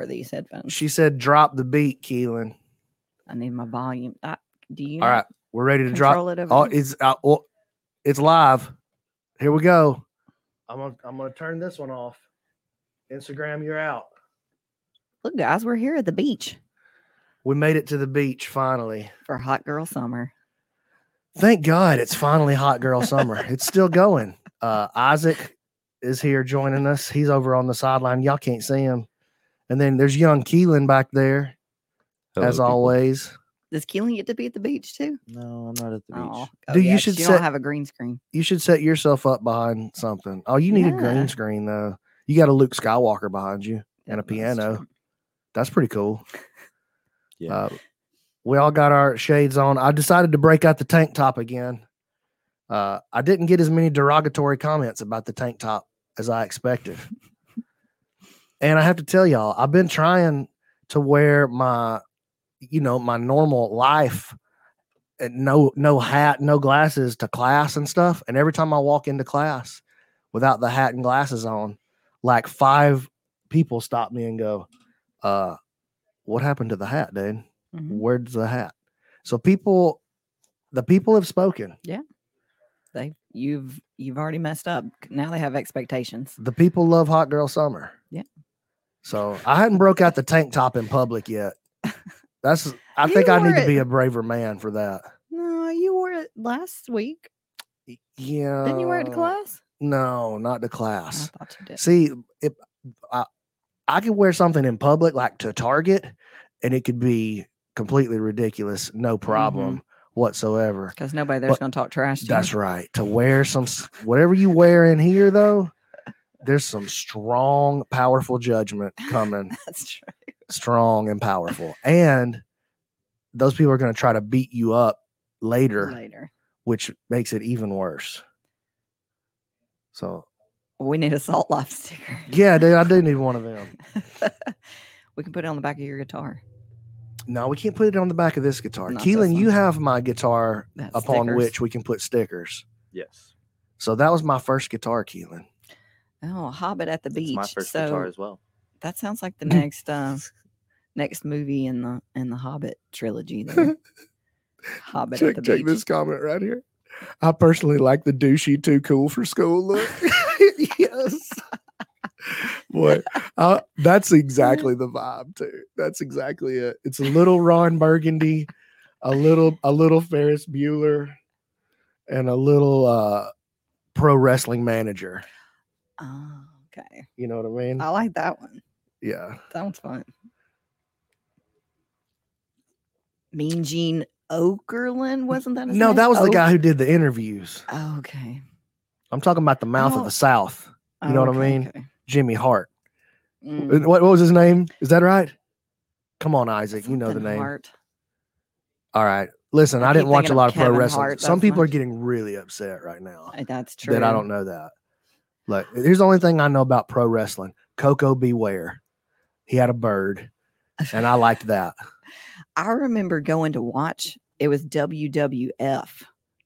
wore these headphones. She said, "Drop the beat, Keelan." I need my volume. I, do you All right, we're ready to drop. it over Oh, it's uh, oh, it's live. Here we go. I'm gonna I'm gonna turn this one off. Instagram, you're out. Look, guys, we're here at the beach We made it to the beach finally. for Hot Girl Summer. Thank God it's finally hot girl summer. it's still going. Uh, Isaac is here joining us. He's over on the sideline. Y'all can't see him. And then there's young Keelan back there, as people. always. Does Keelan get to be at the beach too? No, I'm not at the beach. Oh, Dude, you should You set- don't have a green screen. You should set yourself up behind something. Oh, you need a green screen though. You got a Luke Skywalker behind you and a Yeah, that's piano. true. That's pretty cool. Yeah. Uh, we all got our shades on. I decided to break out the tank top again. Uh, I didn't get as many derogatory comments about the tank top as I expected. And I have to tell y'all, I've been trying to wear my, you know, my normal life, and no no hat, no glasses to class and stuff. And every time I walk into class without the hat and glasses on, like five people stop me and go, uh, what happened to the hat, dude? Mhm. Where's the hat? So people, the people have spoken. Yeah, they you've you've already messed up. Now they have expectations. The people love hot girl summer. Yeah. So I hadn't broke out the tank top in public yet. That's I You think I need wore to be it- a braver man for that. No, you wore it last week. Yeah. Didn't you wear it to class? No, not to I class. thought you did. See, if I, I could wear something in public, like to Target, and it could be completely ridiculous, no Mm-hmm. problem whatsoever. Because nobody there's But going to talk trash to you. That's right. To wear some s- whatever you wear in here though, there's some strong, powerful judgment coming. That's true. strong and powerful. And those people are going to try to beat you up later, Later. which makes it even worse. So, We need a salt life sticker. yeah, dude, I do need one of them. we can put it on the back of your guitar. No, we can't put it on the back of this guitar. Not this Keelan, you have my guitar That's upon stickers. which we can put stickers. yes. So that was my first guitar, Keelan. Oh, Hobbit at the beach. my first so guitar as well. that sounds like the next uh, next movie in the in the Hobbit trilogy. There. Hobbit at the beach. this comment right here. I personally like the douchey too cool for school look. yes. Boy, uh, that's exactly the vibe too. That's exactly it. It's a little Ron Burgundy, a little a little Ferris Bueller, and a little uh pro wrestling manager. Oh, okay. You know what I mean? I like that one. yeah. That one's fun. Mean Gene Okerlund wasn't that? His No, name? that was the guy who did the interviews. Oh, okay. I'm talking about the mouth Oh. of the South, You know what I Okay, mean? okay. Jimmy Hart. Mm, What, what was his name? Is that right? Come on, Isaac. You know the something name. Hart. All right. Listen, I I, didn't watch a thinking of lot of pro Kevin wrestling. Hart, Some that's people my- are getting really upset right now Uh, That's true. that I don't know that. Like, here's the only thing I know about pro wrestling Koko B. Ware. He had a bird, and I liked that. I remember going to watch. It was WWF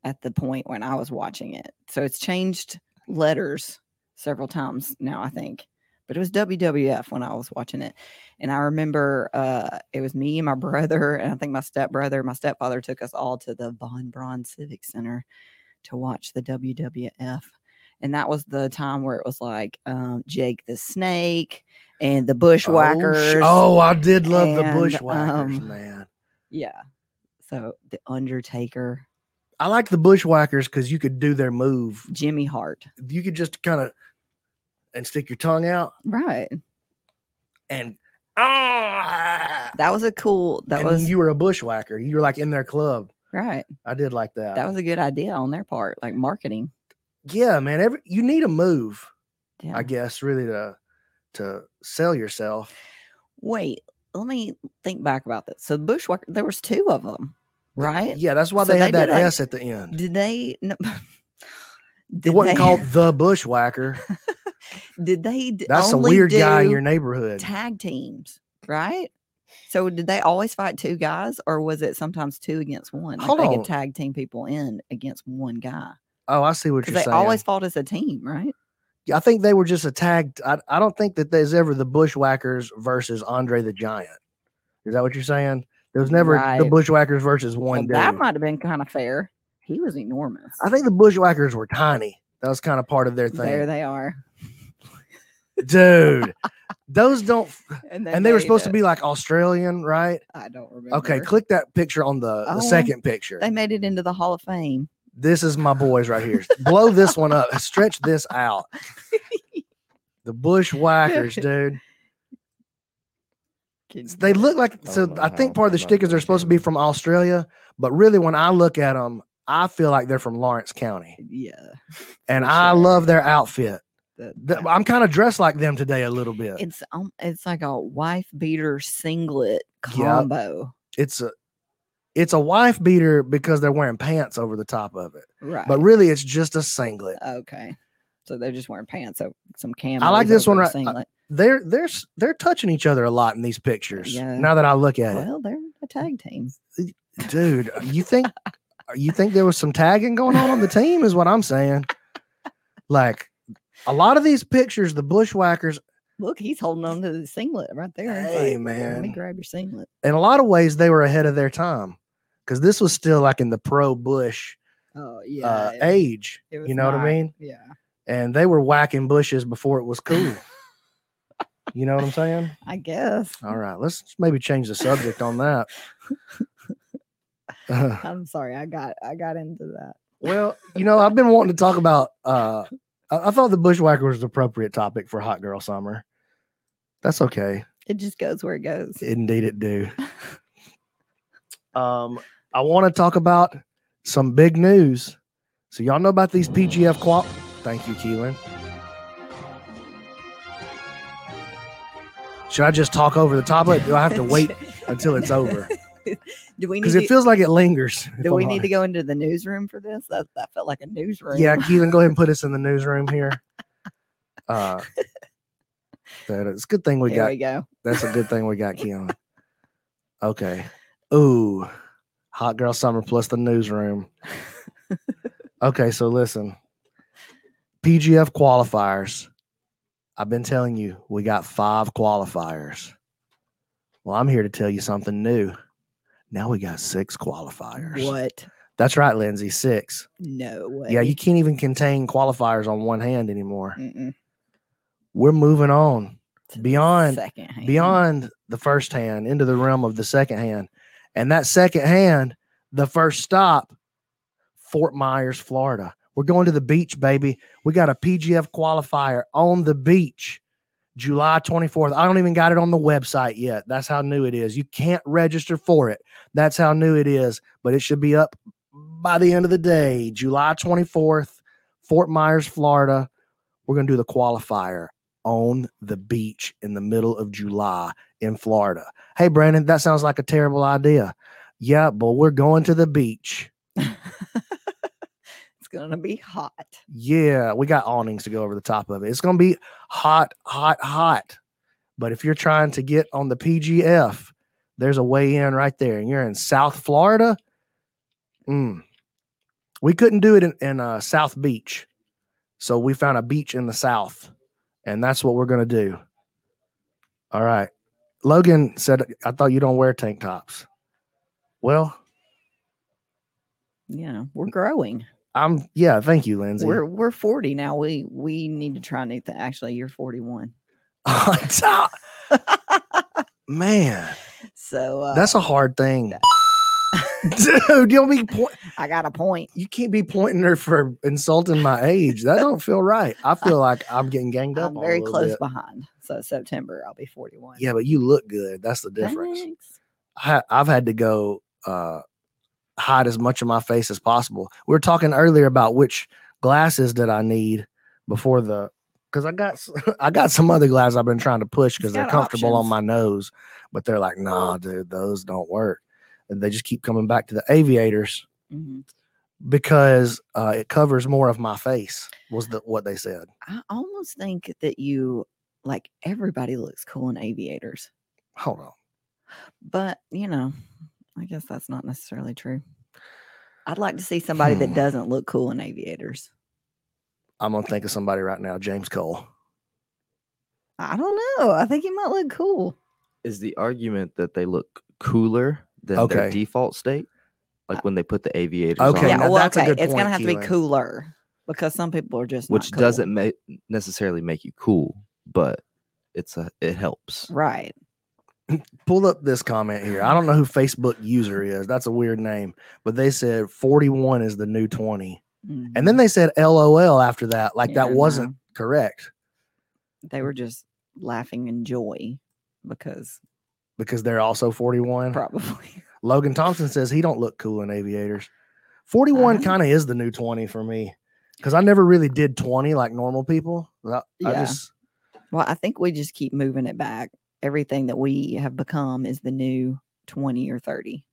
at the point when I was watching it. So it's changed letters several times now, I think. But it was WWF when I was watching it. And I remember uh, it was me and my brother, and I think my stepbrother, my stepfather took us all to the Von Braun Civic Center to watch the WWF. And that was the time where it was like um, Jake the Snake and the Bushwhackers. Oh, oh, I did love the and, Bushwhackers, um, man. Yeah. So the Undertaker, I like the Bushwhackers because you could do their move. Jimmy Hart. You could just kind of and stick your tongue out Right. and ah. That was a cool that and was you were a bushwhacker. You were like in their club. right. I did like that. That was a good idea on their part, like marketing. Yeah, man. Every you need a move, Yeah. I guess, really to to sell yourself. Wait, let me think back about this. So Bushwhacker, there was two of them, right? Yeah, that's why So they they had that did, like- S at the end. Did they? No, It wasn't they- called the bushwhacker. Did they? That's a weird guy in your neighborhood. Tag teams, right? So did they always fight two guys, or was it sometimes two against one? Like Hold they on. could tag team people in against one guy. Oh, I see what you're they saying. always fought as a team, right? I think they were just a tag. I, I don't think that there's ever the Bushwhackers versus Andre the Giant. Is that what you're saying? There was never the Bushwhackers versus one Well, that might have been kind of fair. He was enormous. I think the Bushwhackers were tiny. That was kind of part of their thing. There they are. dude. Those don't, And, and they were supposed to be like Australian, right? I don't remember. Okay, click that picture on the, the Oh, second picture. They made it into the Hall of Fame. This is my boys right here. Blow this one up. Stretch this out. The Bushwhackers, dude. They look like so. I think part of the stickers are supposed to be from Australia, but really, when I look at them, I feel like they're from Lawrence County, Yeah. and For I sure. love their outfit. that- Th- I'm kind of dressed like them today a little bit. it's um, it's like a wife beater singlet Yep. combo. It's a it's a wife beater because they're wearing pants over the top of it, Right. but really, it's just a singlet. okay. So they're just wearing pants, so some camo. I like this one right- I- Singlet. They're they're they're touching each other a lot in these pictures. Yeah. Now that I look at it, well, they're a tag team. dude, you think you think there was some tagging going on on the team? Is what I'm saying. Like a lot of these pictures, the bushwhackers, Look, he's holding on to the singlet right there. Hey, like, Let me grab your singlet. in a lot of ways, they were ahead of their time because this was still like in the pro bush Oh yeah. uh, it- age. it You know what I mean? Yeah. And they were whacking bushes before it was cool. you know what I'm saying? I guess. All right, let's maybe change the subject on that. I'm sorry. I got I got into that. Well, you know, I've been wanting to talk about. uh I, I thought the bushwhacker was the appropriate topic for hot girl summer. That's okay. It just goes where it goes. Indeed, it do. Um, I want to talk about some big news. So y'all know about these PGF qual. Thank you, Keelan. Should I just talk over the top of it? Do I have to wait until it's over? do we need Because to, it feels like it lingers. do we I'm need to go into the newsroom for this? That that felt like a newsroom. Yeah, Keelan, go ahead and put us in the newsroom here. Uh, that it's a good thing we Here got. we go. That's a good thing we got Keelan. Okay. Ooh, hot girl summer plus the newsroom. Okay, so listen, PGF qualifiers. I've been telling you we got five qualifiers. Well, I'm here to tell you something new. Now we got six qualifiers. What? That's right, Lindsay. Six. No way. Yeah, you can't even contain qualifiers on one hand anymore. Mm-mm. We're moving on Beyond- beyond the first hand into the realm of the second hand. And that second hand, the first stop, Fort Myers, Florida. We're going to the beach, baby. We got a PGF qualifier on the beach, July 24th. I don't even got it on the website yet. That's how new it is. You can't register for it. That's how new it is, but it should be up by the end of the day, July 24th, Fort Myers, Florida. We're going to do the qualifier on the beach in the middle of July in Florida. Hey, Brandon, that sounds like a terrible idea. Yeah, but we're going to the beach. it's gonna be hot. Yeah, we got awnings to go over the top of it. It's going to be hot, hot, hot. But if you're trying to get on the PGF, there's a way in right there. And you're in South Florida. Mm. We couldn't do it in, in uh, South Beach. So we found a beach in the South. And that's what we're going to do. All right. Logan said, I thought you don't wear tank tops. Well, Yeah, we're growing. I'm, yeah, thank you, Lindsay. We're we're 40 now. We we need to try new thing. Actually, you're 41. on top. Man. So uh, That's a hard thing. Dude, you don't be point, I got a point. you can't be pointing her for insulting my age. That don't feel right. I feel like I'm getting ganged up. I'm very close bit. behind. So September, I'll be 41. Yeah, but you look good. That's the difference. Thanks. I, I've had to go uh, hide as much of my face as possible. We were talking earlier about which glasses that I need before the because I got I got some other glasses I've been trying to push because they're comfortable on my nose, but they're like, nah, dude, those don't work. And they just keep coming back to the aviators Mhm. because uh, it covers more of my face. Was the what they said? I almost think that you like everybody looks cool in aviators, Hold on. but you know, I guess that's not necessarily true. I'd like to see somebody that Hmm. doesn't look cool in aviators. I'm gonna think of somebody right now. James Cole. I don't know. I think he might look cool. Is the argument that they look cooler than Okay. their default state? Like uh, when they put the aviators Okay, on, yeah, well, that's a okay. good it's gonna point, have to be cooler because some people are just not which cool. doesn't ma- necessarily make you cool, but it's a it helps. right. Pull up this comment here. I don't know who Facebook user is. That's a weird name, but they said 41 is the new 20, and then mm-hmm. they said LOL after that. Like that wasn't no. correct they were just laughing in joy because because they're also 41. probably Logan Thompson says he don't look cool in aviators. 41 Uh-huh. kind of is the new 20 for me because I never really did 20 like normal people. I, I Yeah. just well, I think we just keep moving it back. Everything that we have become is the new 20 or 30.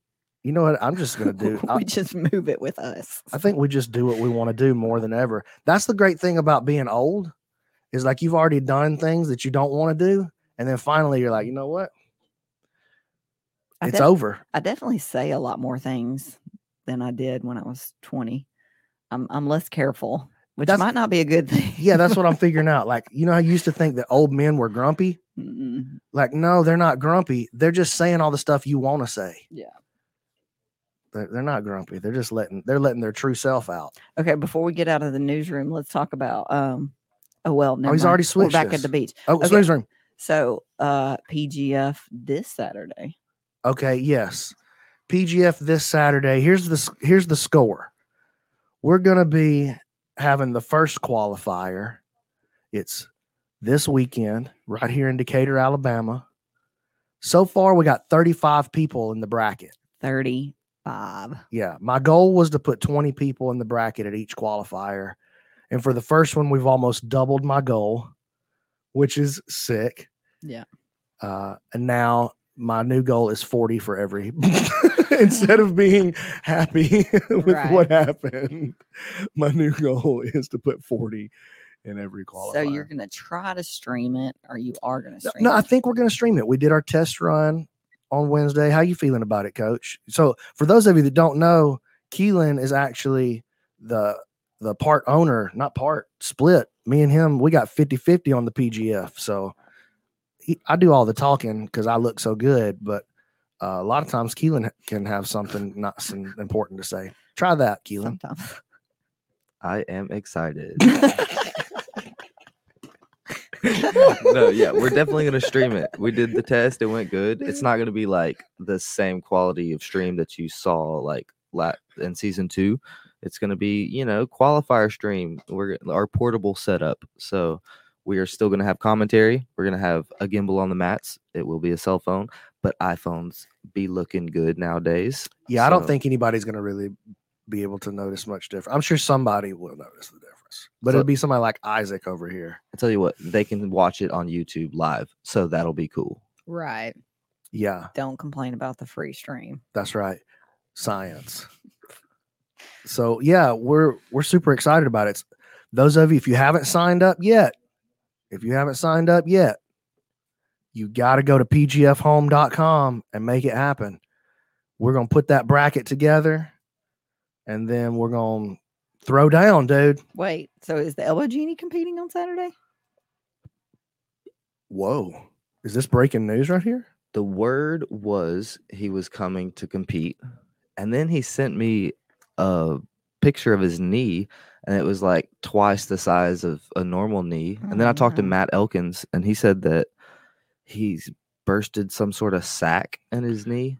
you know what I'm just gonna do. I, we just move it with us. I think we just do what we want to do more than ever. That's the great thing about being old is like you've already done things that you don't want to do, and then finally you're like, you know what? I It's def- over. I definitely say a lot more things than I did when I was 20. I'm I'm less careful, which That's- might not be a good thing. Yeah, that's what I'm figuring out. Like, you know, I used to think that old men were grumpy. Mm-mm. Like, no, they're not grumpy. They're just saying all the stuff you want to say. Yeah. They're, they're not grumpy. They're just letting they're letting their true self out. Okay, before we get out of the newsroom, let's talk about um oh well, never he's mind. already We're switched back us. at the beach. Oh, Okay. snooze room. So uh PGF this Saturday. Okay, yes. PGF this Saturday. Here's the here's the score. We're gonna be having the first qualifier. It's this weekend right here in Decatur, Alabama. So far, we got 35 people in the bracket. 35. Yeah, my goal was to put 20 people in the bracket at each qualifier. And for the first one, we've almost doubled my goal, which is sick. Yeah. Uh, and now my new goal is 40 for every. Instead of being happy with Right. what happened, my new goal is to put 40 in every qualifier. So you're gonna try to stream it, or you are gonna No, stream no, I think we're going to stream it. We did our test run on Wednesday. How you feeling about it, coach? So for those of you that don't know, Keelan is actually the the part owner, not part split. Me and him, we got 50-50 on the PGF. So he, I do all the talking because I look so good, but uh, a lot of times Keelan can have something not some important to say. Try that, Keelan. Sometimes. I am excited. no, yeah, we're definitely gonna stream it. We did the test; it went good. It's not gonna be like the same quality of stream that you saw like in season two. It's gonna be, you know, qualifier stream. We're our portable setup, so we are still gonna have commentary. We're gonna have a gimbal on the mats. It will be a cell phone, but iPhones be looking good nowadays. Yeah, I don't think anybody's going to really be able to notice much difference. I'm sure somebody will notice the difference, but So- it'll be somebody like Isaac over here. I tell you what, they can watch it on YouTube live, so that'll be cool. Right. Yeah, Don't complain about the free stream. that's right. Science. So yeah, we're we're super excited about it. Those of you, if you haven't signed up yet, if you haven't signed up yet, you got to go to pgfhome.com and make it happen. We're gonna put that bracket together, and then we're gonna throw down, dude. Wait, so is the Elbow Genie competing on Saturday? Whoa. Is this breaking news right here? the word was he was coming to compete and then he sent me a picture of his knee and it was like twice the size of a normal knee and then i Oh, talked to matt elkins and he said that he's bursted some sort of sac in his knee.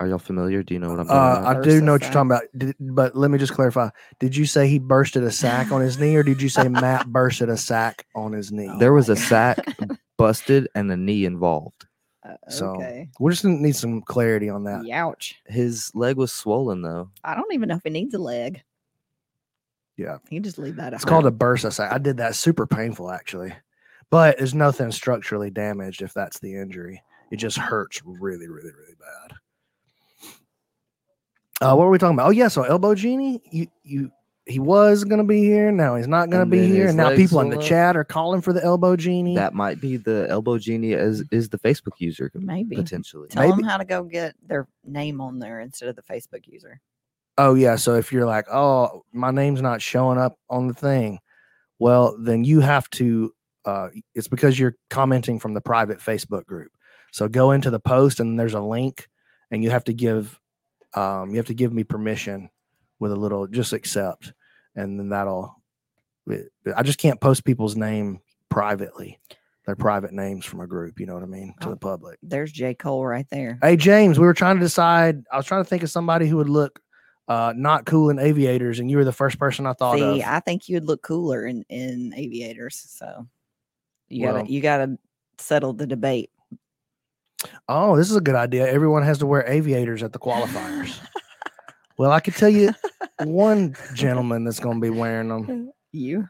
Are y'all familiar? Do you know what i'm Uh, talking I do know what you're talking about. Did, but let me just clarify. Did you say he bursted a sack on his knee, or did you say Matt bursted a sack on his knee? there Oh was a sac busted and a knee involved Uh, So okay. we just need some clarity on that. Youch. his leg was swollen though I don't even know if he needs a leg. Yeah. He just leave that at It's called a bursa sac. I did that. Super painful, actually. But there's nothing structurally damaged if that's the injury. It just hurts really, really, really bad. Uh, what were we talking about? Oh yeah, so elbow genie. You you he was gonna be here. Now he's not gonna And be here. And now people in the up. chat are calling for the elbow genie. that might be the elbow genie as is the facebook user Maybe. potentially Tell them how to go get their name on there instead of the Facebook user. Oh yeah, so if you're like, oh, my name's not showing up on the thing, well, then you have to. Uh, it's because you're commenting from the private Facebook group. So go into the post and there's a link, and you have to give, um, you have to give me permission with a little just accept, and then that'll. I just can't post people's name privately. Their private names from a group. You know what I mean to Oh. the public. There's J. Cole right there. Hey James, we were trying to decide. I was trying to think of somebody who would look uh, not cool in aviators, and you were the first person I thought See, of. I think you'd look cooler in in aviators. So you Well- gotta you gotta settle the debate. Oh, this is a good idea. Everyone has to wear aviators at the qualifiers. well, I could tell you one gentleman that's going to be wearing them. You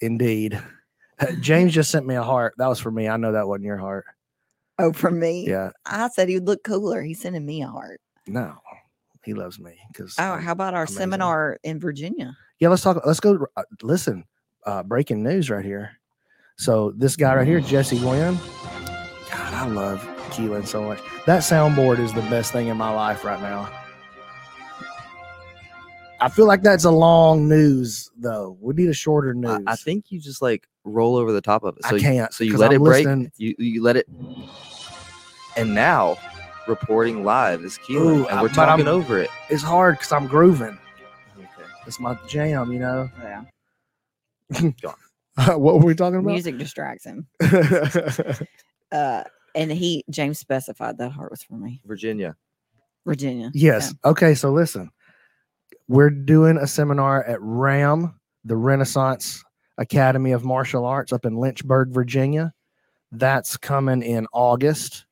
Indeed. Uh, James just sent me a heart. That was for me. I know that wasn't your heart. oh for me. Yeah. I said he would look cooler. He's sending me a heart. No, he loves me because. Oh, how about our amazing. seminar in Virginia? Yeah, let's talk. Let's go. Uh, listen, uh, breaking news right here. So this guy right here, Jesse Gwynn. God, I love Keelan so much. That soundboard is the best thing in my life right now. I feel like that's a long news though. We need a shorter news. I, I think you just like roll over the top of it. I So you- can't, so you let I'm it break. listening- You you let it. And now, reporting live is Keelan, Ooh, and we're but I'm- talking over it. it's hard because I'm grooving. Okay. It's my jam, you know. Yeah. what were we talking about? Music distracts him. Uh and he James specified that heart was for me. Virginia. Virginia. Yes. Okay. So listen, we're doing a seminar at RAM, the Renaissance Academy of Martial Arts up in Lynchburg, Virginia. That's coming in August.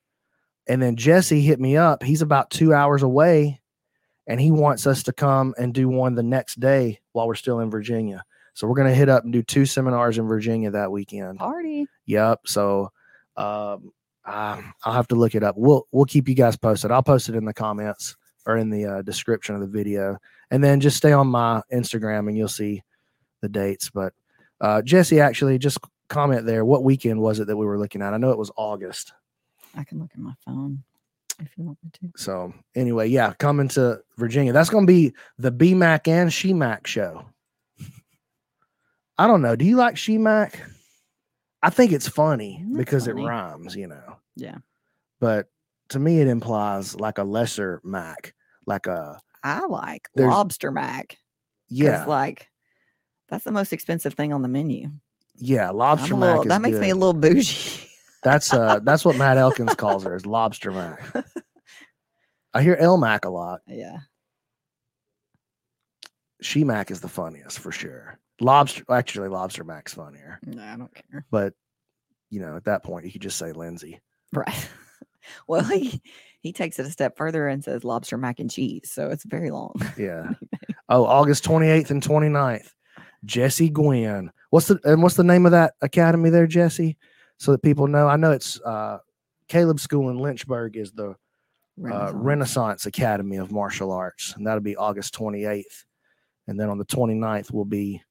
And then Jesse hit me up. He's about two hours away and he wants us to come and do one the next day while we're still in Virginia. So we're going to hit up and do two seminars in Virginia that weekend. Party. Yep. So um, I'll have to look it up. We'll we'll keep you guys posted. I'll post it in the comments or in the uh, description of the video, and then just stay on my Instagram and you'll see the dates. But uh, Jesse, actually, just comment there. What weekend was it that we were looking at? I know it was August. I can look at my phone if you want me to. So anyway, yeah, coming to Virginia. That's going to be the BMAC and SheMac show. I don't know. Do you like SheMac? I think it's funny That's because funny. it rhymes, you know. Yeah. But to me, it implies like a lesser Mac, like a I like There's- lobster mac. yeah, Like that's the most expensive thing on the menu. yeah. Lobster a Mac that makes me a little bougie. That's uh, that's what Matt Elkins calls her is Lobster Mac. I hear El Mac a lot. yeah. She Mac is the funniest for sure. Lobster, actually, Lobster Mac's funnier. No, I don't care. But you know, at that point, you could just say Lindsay. Right. well, he he takes it a step further and says lobster mac and cheese. So it's very long. Yeah. oh, August 28th and 29th. Jesse Gwynn. What's the and what's the name of that academy there, Jesse? So that people know. I know it's uh Caleb School in Lynchburg is the uh, Renaissance. Renaissance Academy of Martial Arts, and that'll be August 28th. And then on the 29th, we'll be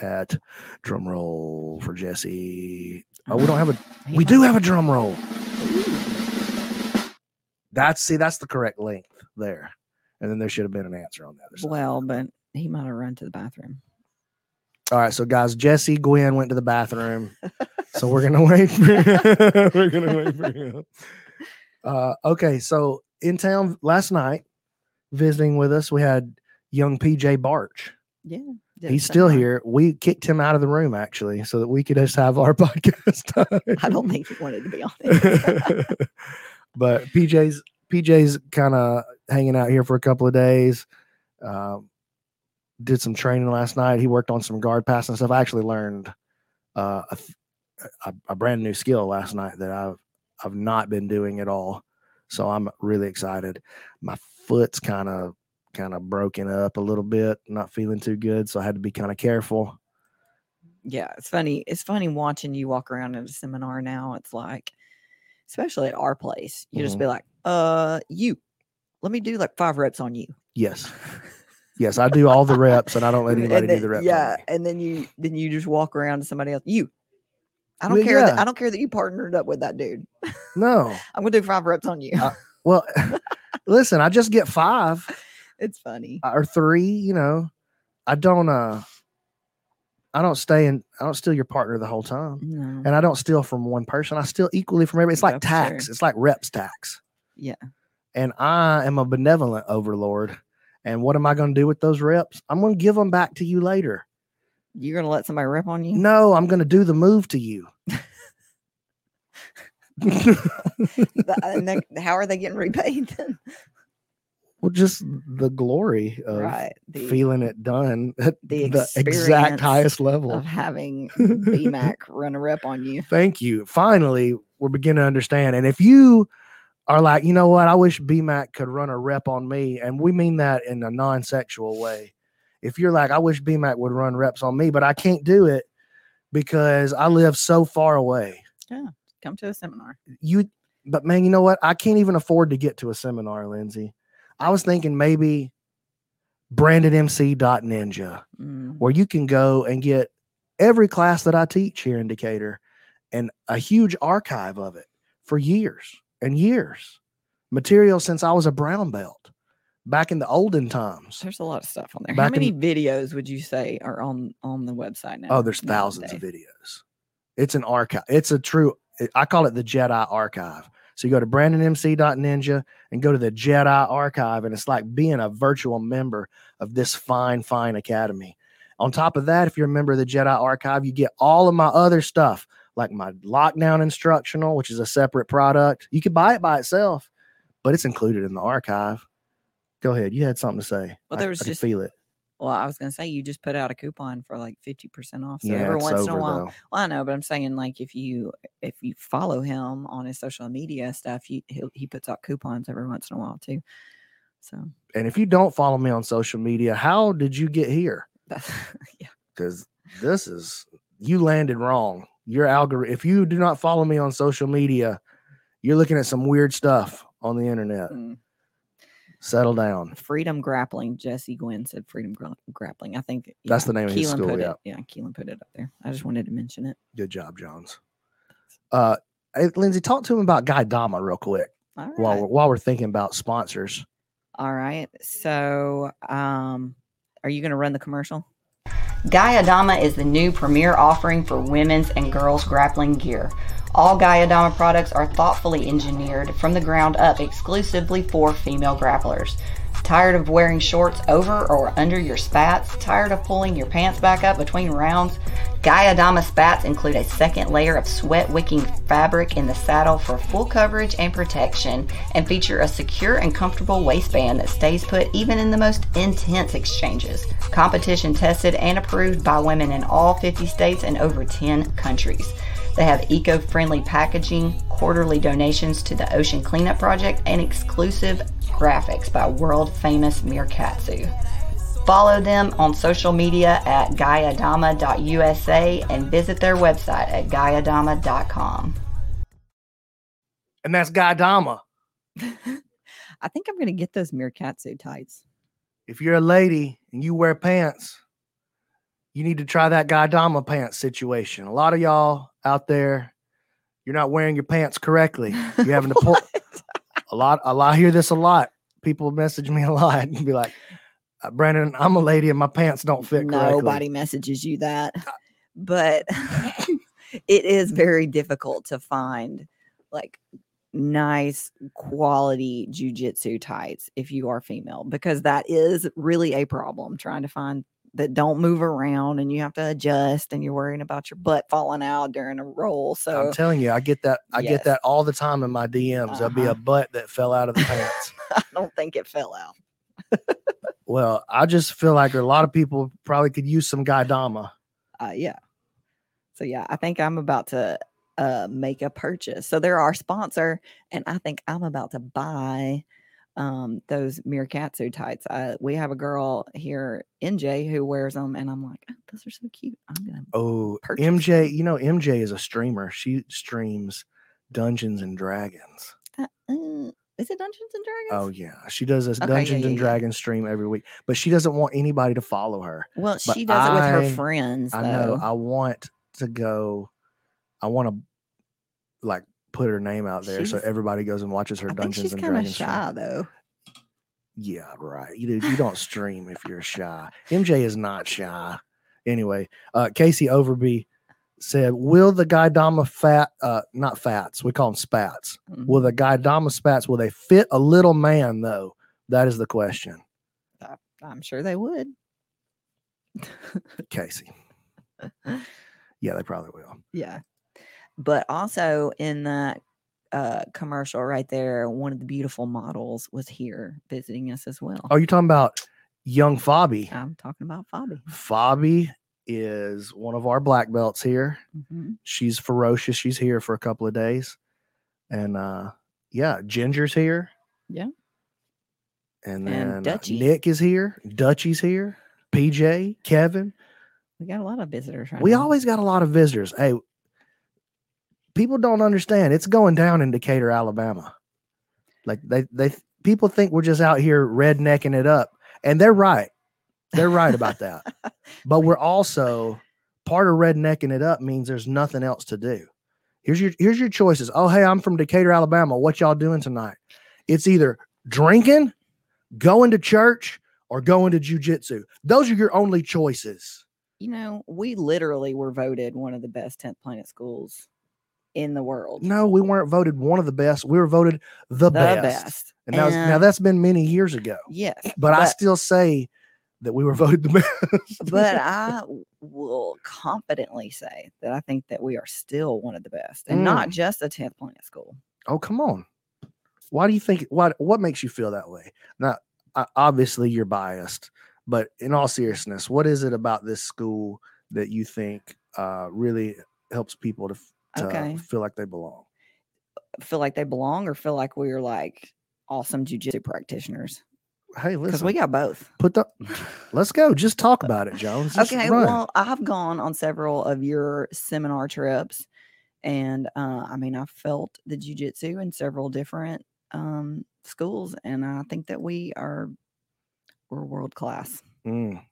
at drum roll for Jesse. Oh, we don't have a we do have a drum roll. That's see, that's the correct length there. And then there should have been an answer on the other side. Well, but he might have run to the bathroom. All right, so guys, Jesse Gwynn went to the bathroom, so we're gonna wait. For, we're gonna wait for him. Uh, okay, so in town last night, visiting with us, we had young PJ Barch. Yeah. He's still here. We kicked him out of the room actually, so that we could just have our podcast. I don't think he wanted to be on it. But PJ's PJ's kind of hanging out here for a couple of days. Um, did some training last night. He worked on some guard pass and stuff. I actually learned uh, a, a, a brand new skill last night that I've I've not been doing at all. So I'm really excited. My foot's kind of kind of broken up a little bit, not feeling too good. So I had to be kind of careful. yeah, it's funny. It's funny watching you walk around at a seminar now. It's like, especially at our place, you just Mhm. be like, uh, you, let me do like five reps on you. Yes. Yes, I do all the reps and I don't let anybody do the reps. Yeah, and then you then you just walk around to somebody else. You, I don't care. That. I don't care that you partnered up with that dude. No. I'm gonna do five reps on you. Well, listen, I just get five it's funny. or three, you know. I don't uh I don't stay in. I don't steal your partner the whole time, No. and I don't steal from one person. I steal equally from everybody. It's like That's tax. true. It's like reps tax. Yeah. And I am a benevolent overlord. And what am I going to do with those reps? I'm going to give them back to you later. You're gonna let somebody rip on you? No, I'm going to do the move to you. How are they getting repaid then? Well, just the glory of right. The, feeling it done at the the exact highest level. of having BMAC run a rep on you. Thank you. Finally, we're beginning to understand. And if you are like, you know what, I wish BMAC could run a rep on me, and we mean that in a non sexual way. If you're like, I wish BMAC would run reps on me, but I can't do it because I live so far away. Yeah, come to a seminar. You, but man, you know what? I can't even afford to get to a seminar, Lindsay. I was thinking maybe brandonmc.ninja Mm, where you can go and get every class that I teach here in Decatur and a huge archive of it for years and years. Material since I was a brown belt back in the olden times. There's a lot of stuff on there. Back How in- many videos would you say are on on the website now? Oh, there's thousands of videos. It's an archive. It's a true, I call it the Jedi archive. So you go to brandonmc.ninja and go to the Jedi archive, and it's like being a virtual member of this fine, fine academy. On top of that, if you're a member of the Jedi archive, you get all of my other stuff, like my lockdown instructional, which is a separate product. You could buy it by itself, but it's included in the archive. Go ahead. You had something to say. Well, there was I can just- feel it. Well, I was gonna say you just put out a coupon for like fifty percent off. So yeah, every once in a while, though. well, I know, but I'm saying like if you if you follow him on his social media stuff, he he puts out coupons every once in a while too. So And if you don't follow me on social media, how did you get here? yeah. because this is you landed wrong. Your algorithm. If you do not follow me on social media, you're looking at some weird stuff on the internet. Mm. Settle down. Freedom Grappling. Jesse Gwynn said Freedom Gra- Grappling. I think That's the name of his school, Put yeah. it, yeah, Keelan put it up there. I just wanted to mention it. Good job, Jones. Uh, hey, Lindsay, talk to him about Gaidama real quick All right. while we're, while we're thinking about sponsors. All right. So, um, are you going to run the commercial? Gaidama is the new premier offering for women's and girls grappling gear. All Gaidama products are thoughtfully engineered from the ground up exclusively for female grapplers. Tired of wearing shorts over or under your spats? Tired of pulling your pants back up between rounds? Gaidama spats include a second layer of sweat wicking fabric in the saddle for full coverage and protection and feature a secure and comfortable waistband that stays put even in the most intense exchanges. Competition tested and approved by women in all 50 states and over 10 countries. They have eco friendly packaging, quarterly donations to the Ocean Cleanup Project, and exclusive graphics by world famous Meerkatsu. Follow them on social media at gaidama.usa and visit their website at gaidama.com. And that's Gaidama. I think I'm going to get those Meerkatsu tights. If you're a lady and you wear pants, you need to try that Gaidama pants situation. A lot of y'all out there, you're not wearing your pants correctly. You're having to pull a lot. A lot. I hear this a lot. People message me a lot and be like, "Uh, "Brandon, I'm a lady and my pants don't fit correctly." Nobody messages you that. But it is very difficult to find like nice quality jujitsu tights if you are female because that is really a problem trying to find that don't move around and you have to adjust and you're worrying about your butt falling out during a roll. So I'm telling you, I get that. I Yes. get that all the time in my DMs. There'll be Uh-huh. a butt that fell out of the pants. I don't think it fell out. well, I just feel like a lot of people probably could use some Gaidama. uh, yeah. So yeah, I think I'm about to uh, make a purchase. So they're our sponsor, and I think I'm about to buy um, those Meerkatsu tights. Uh, we have a girl here, NJ, who wears them, and I'm like, oh, those are so cute. I'm gonna. Oh. MJ, you know MJ is a streamer. She streams Dungeons and Dragons. Uh, uh, is it Dungeons and Dragons? Oh yeah, she does this Okay, Dungeons yeah, and yeah. Dragons stream every week, but she doesn't want anybody to follow her. well, but she does it with her friends. I know. I want to go. I want to like put her name out there so everybody goes and watches her I Dungeons she's and kind of Dragons. shy though. Yeah, right. You, do- you don't stream if you're shy. MJ is not shy. Anyway, uh, Casey Overby said, "Will the Gaidama fat, uh, not fats, we call them spats. Mhm. Will the Gaidama spats will they fit a little man though? That is the question, I'm sure they would. Casey. Yeah, they probably will. Yeah. But also in that uh, commercial right there, one of the beautiful models was here visiting us as well. Are you're talking about young Fabi. I'm talking about Fabi. Fabi is one of our black belts here. Mhm. She's ferocious. She's here for a couple of days. And uh yeah, Ginger's here. Yeah. And And then uh, Dutchie. Nick is here. Dutchie's here. PJ, Kevin. We got a lot of visitors right We now. always got a lot of visitors. Hey, people don't understand. It's going down in Decatur, Alabama. Like they they people think we're just out here rednecking it up. And they're right. They're right about that. But we're also part of rednecking it up means there's nothing else to do. Here's your here's your choices. Oh, hey, I'm from Decatur, Alabama. What y'all doing tonight? It's either drinking, going to church, or going to jujitsu. Those are your only choices. You know, we literally were voted one of the best 10th planet schools in the world. No, we weren't voted one of the best. We were voted the, the best. best. And that was, now that's been many years ago. Yes. But, I still say that we were voted the best. but I will confidently say that I think that we are still one of the best, and not Mm. just a 10th planet school. oh, come on. Why do you think what what makes you feel that way? Now, obviously you're biased, but in all seriousness, what is it about this school that you think uh, really helps people to Okay. feel like they belong? Feel like they belong, or feel like we're like awesome jujitsu practitioners Hey, listen, because we got both. put the let's go. Just talk about it, Jones. Okay, run. well, I've gone on several of your seminar trips, and uh, I mean, I felt the jujitsu in several different um, schools, and I think that we are we're world class. Mm.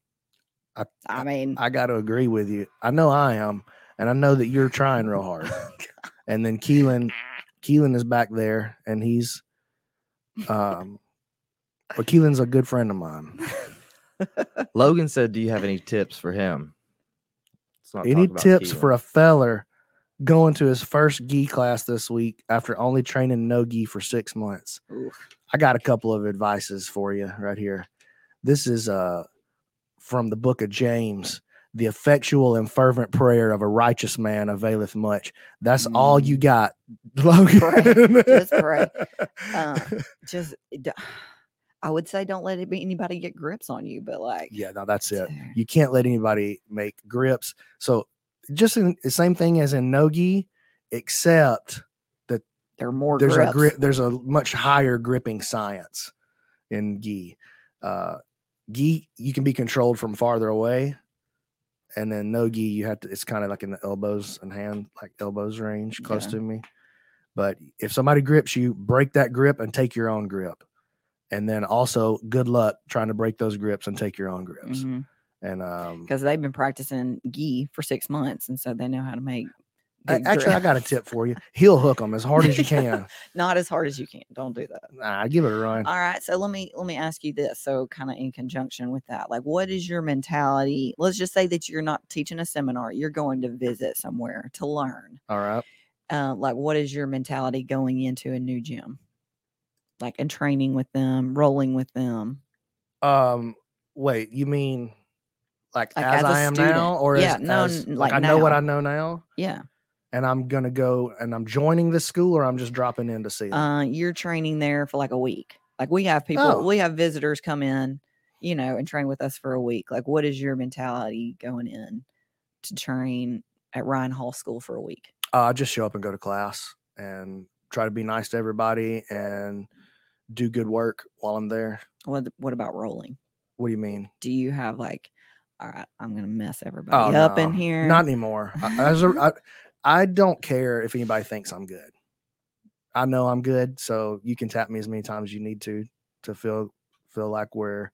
I mean, I got to agree with you. I know I am, and I know that you're trying real hard. and then Keelan, Keelan is back there, and he's, um, but Keelan's a good friend of mine. Logan said, "Do you have any tips for him?" Any tips Keelan. for a feller going to his first gi class this week after only training no gi for six months? I got a couple of advices for you right here. This is uh from the book of James. The effectual and fervent prayer of a righteous man availeth much. That's all you Mm. got, Logan. Pray. Just pray. Um, just, d- I would say don't let it be anybody get grips on you, but like, yeah, no, that's it. there- You can't let anybody make grips. So just in, the same thing as in nogi, except that there are more there's grips. a grip there's a much higher gripping science in gi uh gi you can be controlled from farther away and then no gi you have to it's kind of like in the elbows and hand like elbows range close Yeah. to me but if somebody grips you break that grip and take your own grip and then also good luck trying to break those grips and take your own grips Mhm. and um because they've been practicing gi for six months, and so they know how to make. Actually i got a tip for you heel hook them as hard as you can Not as hard as you can. Don't do that. nah, give it a run All right, so let me let me ask you this. So, kind of in conjunction with that, like, what is your mentality? Let's just say that you're not teaching a seminar; you're going to visit somewhere to learn. all right Uh, like, what is your mentality going into a new gym? Like, and training with them, rolling with them. Um, wait, you mean like, Like as, as I am now, student. or Yeah, as, no, as- like, like I know what. I know now, Yeah, and I'm gonna go and I'm joining the school, or I'm just dropping in to see them. uh, you're training there for like a week. Like, we have people, Oh. we have visitors come in, you know, and train with us for a week. Like, what is your mentality going in to train at Ryan Hall School for a week? Uh, I just show up and go to class and try to be nice to everybody and do good work while I'm there. What what about rolling? What do you mean? Do you have like, all right, I'm gonna mess everybody Oh, up in here? Not anymore. I, as a, I, I don't care if anybody thinks I'm good. I know I'm good, so you can tap me as many times as you need to to feel feel like we're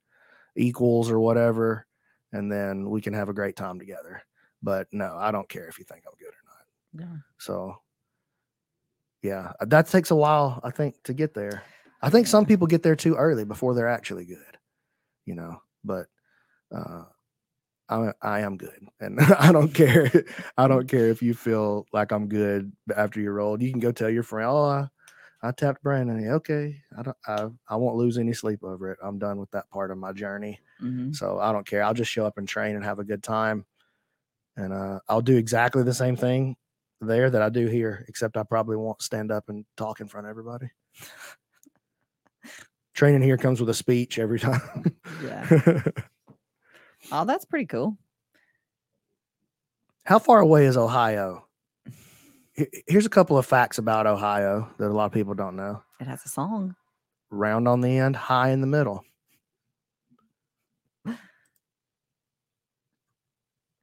equals or whatever, and then we can have a great time together. But no, I don't care if you think I'm good or not. Yeah. So yeah, uh, that takes a while, I think, to get there. I think some people get there too early before they're actually good, you know. But uh, I, I am good, and I don't care. I don't care if you feel like I'm good after you're old. You can go tell your friend, "Oh, I, I tapped Brandon." Okay, I don't. I, I won't lose any sleep over it. I'm done with that part of my journey, Mhm. so I don't care. I'll just show up and train and have a good time, and uh, I'll do exactly the same thing there that I do here, except I probably won't stand up and talk in front of everybody. Training here comes with a speech every time. Yeah. Oh, that's pretty cool. How far away is Ohio? Here's a couple of facts about Ohio that a lot of people don't know. It has a song. Round on the end, high in the middle.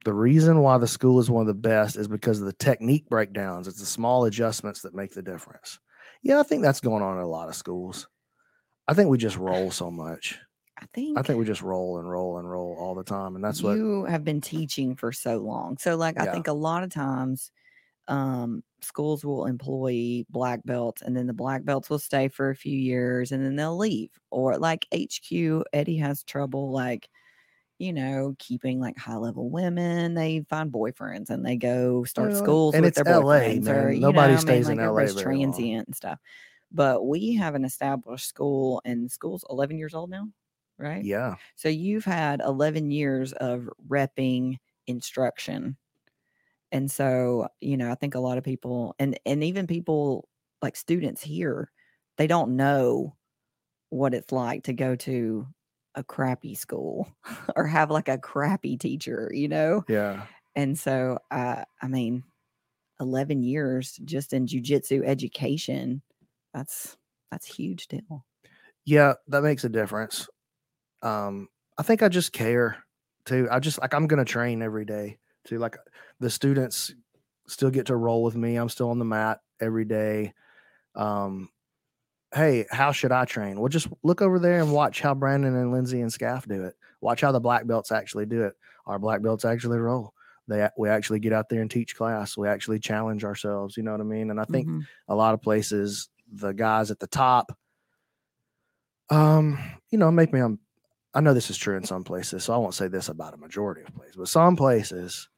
The reason why the school is one of the best is because of the technique breakdowns. It's the small adjustments that make the difference. Yeah, I think that's going on in a lot of schools. I think we just roll so much. I think. I think we just roll and roll and roll all the time. And that's what you have been teaching for so long. So, like, I Yeah. think a lot of times, um, schools will employ black belts, and then the black belts will stay for a few years, and then they'll leave. Or like HQ, Eddie has trouble, like, you know, keeping like high level women. They find boyfriends and they go start Well, schools and with it's their LA, boyfriends, or man. you Nobody know, stays I in mean, like LA everybody's very long. transient and stuff. But we have an established school, and the school's eleven years old now, right? yeah. So you've had 11 years of repping instruction. And so, you know, I think a lot of people and and even people like students here, they don't know what it's like to go to a crappy school or have like a crappy teacher, you know? Yeah. And so uh I mean 11 years just in jujitsu education, that's that's huge deal. Yeah, that makes a difference. Um, I think I just care too. I just like I'm gonna train every day too. Like the students still get to roll with me. I'm still on the mat every day. Um, hey, how should I train? Well, just look over there and watch how Brandon and Lindsay and Scaff do it. Watch how the black belts actually do it. Our black belts actually roll. They we actually get out there and teach class. We actually challenge ourselves. You know what I mean? And I think Mhm. a lot of places the guys at the top um you know make me um i know this is true in some places so i won't say this about a majority of places but some places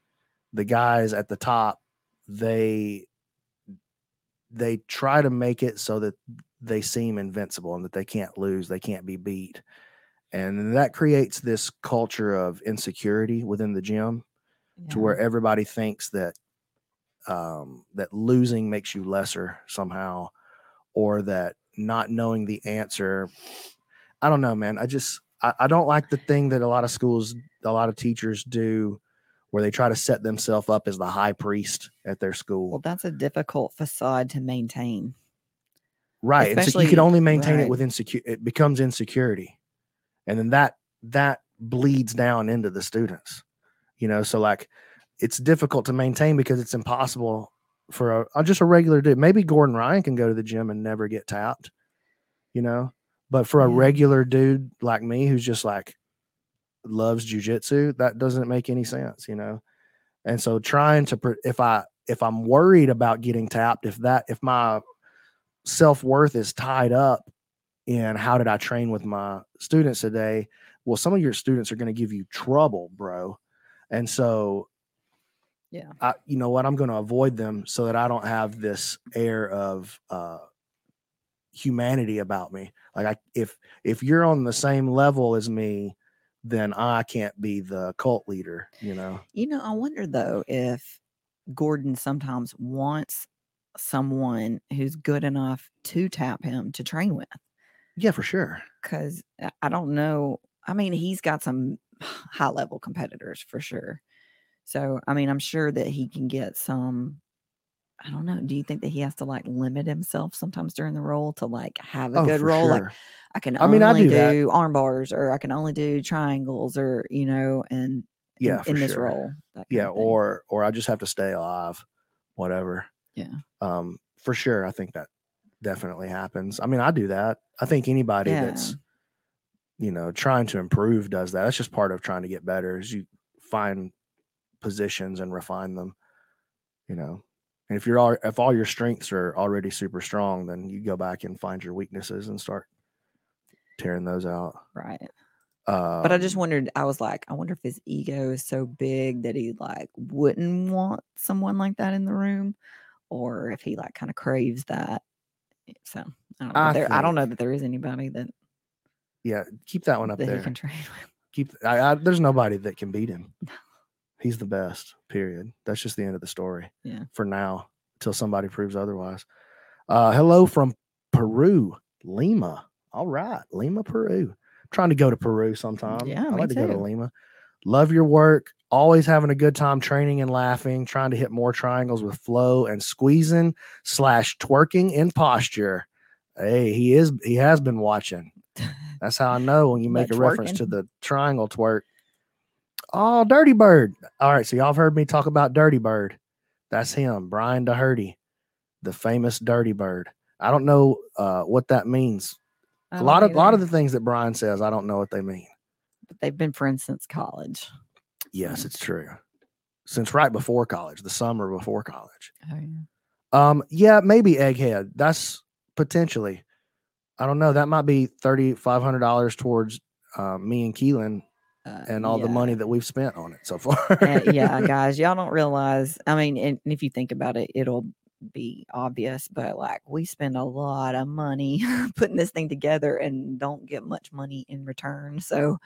the guys at the top they they try to make it so that they seem invincible and that they can't lose they can't be beat and that creates this culture of insecurity within the gym to where everybody thinks that um, that losing makes you lesser somehow, or that not knowing the answer. I don't know, man. I just I, I don't like the thing that a lot of schools, a lot of teachers do, where they try to set themselves up as the high priest at their school. Well, that's a difficult facade to maintain. right. And so you can only maintain right. it with insecure. It becomes insecurity, and then that that bleeds down into the students. You know, so like it's difficult to maintain because it's impossible for a, just a regular dude. Maybe Gordon Ryan can go to the gym and never get tapped, you know, but for a Yeah. regular dude like me who's just like loves jujitsu, that doesn't make any sense, you know. And so trying to if I if I'm worried about getting tapped, if that if my self worth is tied up in how did I train with my students today, well, some of your students are going to give you trouble, bro. And so Yeah. I, you know what? I'm going to avoid them so that I don't have this air of uh, humanity about me. Like, I, if if you're on the same level as me, then I can't be the cult leader. You know? You know, I wonder though if Gordon sometimes wants someone who's good enough to tap him to train with. Yeah, for sure. Because uh, I don't know. I mean, he's got some high level competitors for sure. So, I mean, I'm sure that he can get some. I don't know. Do you think that he has to like limit himself sometimes during the roll to like have a Oh, good roll? Like. I can I mean, I do do arm bars or I can only do triangles or, you know, and Yeah, in, for this sure. roll. yeah or or i just have to stay alive whatever Yeah. um for sure i think that definitely happens i mean i do that i think anybody Yeah. that's you know trying to improve does that that's just part of trying to get better is you find positions and refine them you know and if you're all if all your strengths are already super strong then you go back and find your weaknesses and start tearing those out right. Uh, But I just wondered, I was like, I wonder if his ego is so big that he like wouldn't want someone like that in the room, or if he like kind of craves that. So I don't know. I there, I don't know that there is anybody that, yeah, keep that one up that there. he can train with. keep I, I, there's nobody that can beat him he's the best period. That's just the end of the story Yeah. for now until somebody proves otherwise. Uh hello from peru lima. All right lima peru. Trying to go to peru sometime Yeah, i like to go to lima. Love your work. Always having a good time training and laughing trying to hit more triangles with flow and squeezing slash twerking in posture. Hey he is he has been watching. That's how I know when you make a reference to the triangle twerk. Oh, Dirty Bird. All right. So y'all have heard me talk about Dirty Bird. That's him, Brian Doherty, the famous Dirty Bird. I don't know uh, what that means. A lot of a lot of the things that Brian says, I don't know what they mean. but they've been friends since college. Yes, it's true. Since right before college, the summer before college. Oh yeah. Um, yeah, maybe Egghead. That's potentially. I don't know. That might be thirty five hundred dollars towards uh, me and Keelan Uh, and all the money that we've spent on it so far. Uh, yeah, guys, y'all don't realize. I mean, and, and if you think about it, it'll be obvious, but like we spend a lot of money putting this thing together and don't get much money in return. So,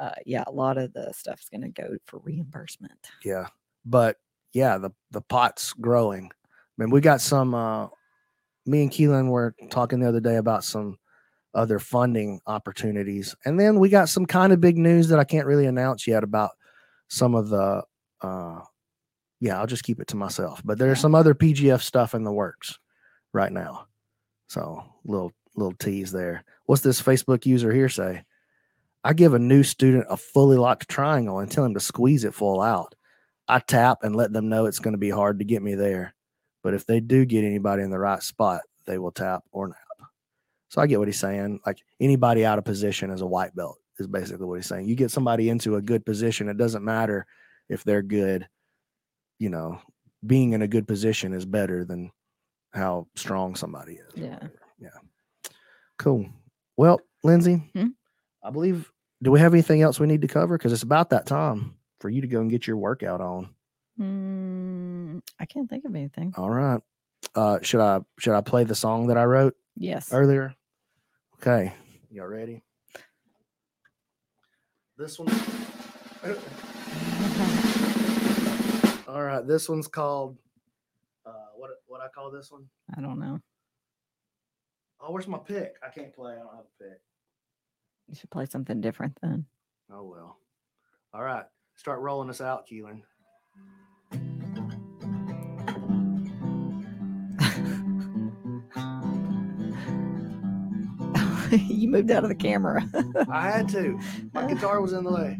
uh, yeah, a lot of the stuff's going to go for reimbursement. yeah but yeah the the pot's growing i mean we got some uh me and keelan were talking the other day about some other funding opportunities. And then we got some kind of big news that i can't really announce yet about some of the uh yeah i'll just keep it to myself but there's some other pgf stuff in the works right now. So little little tease there. What's this facebook user here say? I give a new student a fully locked triangle and tell him to squeeze it full out. I tap and let them know it's going to be hard to get me there. But if they do get anybody in the right spot, they will tap or nap. So I get what he's saying. Like anybody out of position is a white belt, is basically what he's saying. You get somebody into a good position, it doesn't matter if they're good. You know, being in a good position is better than how strong somebody is. Yeah. Yeah. Cool. Well, Lindsay, Hmm? I believe, do we have anything else we need to cover? Because it's about that time for you to go and get your workout on. Mm, I can't think of anything. All right. Uh should I should I play the song that I wrote Yes. earlier? Okay. Y'all ready? This one. All right, this one's called uh what what I call this one? I don't know. Oh, where's my pick? I can't play. I don't have a pick. You should play something different then. Oh well. All right. Start rolling us out, Keelan. you moved out of the camera. I had to. My guitar was in the way.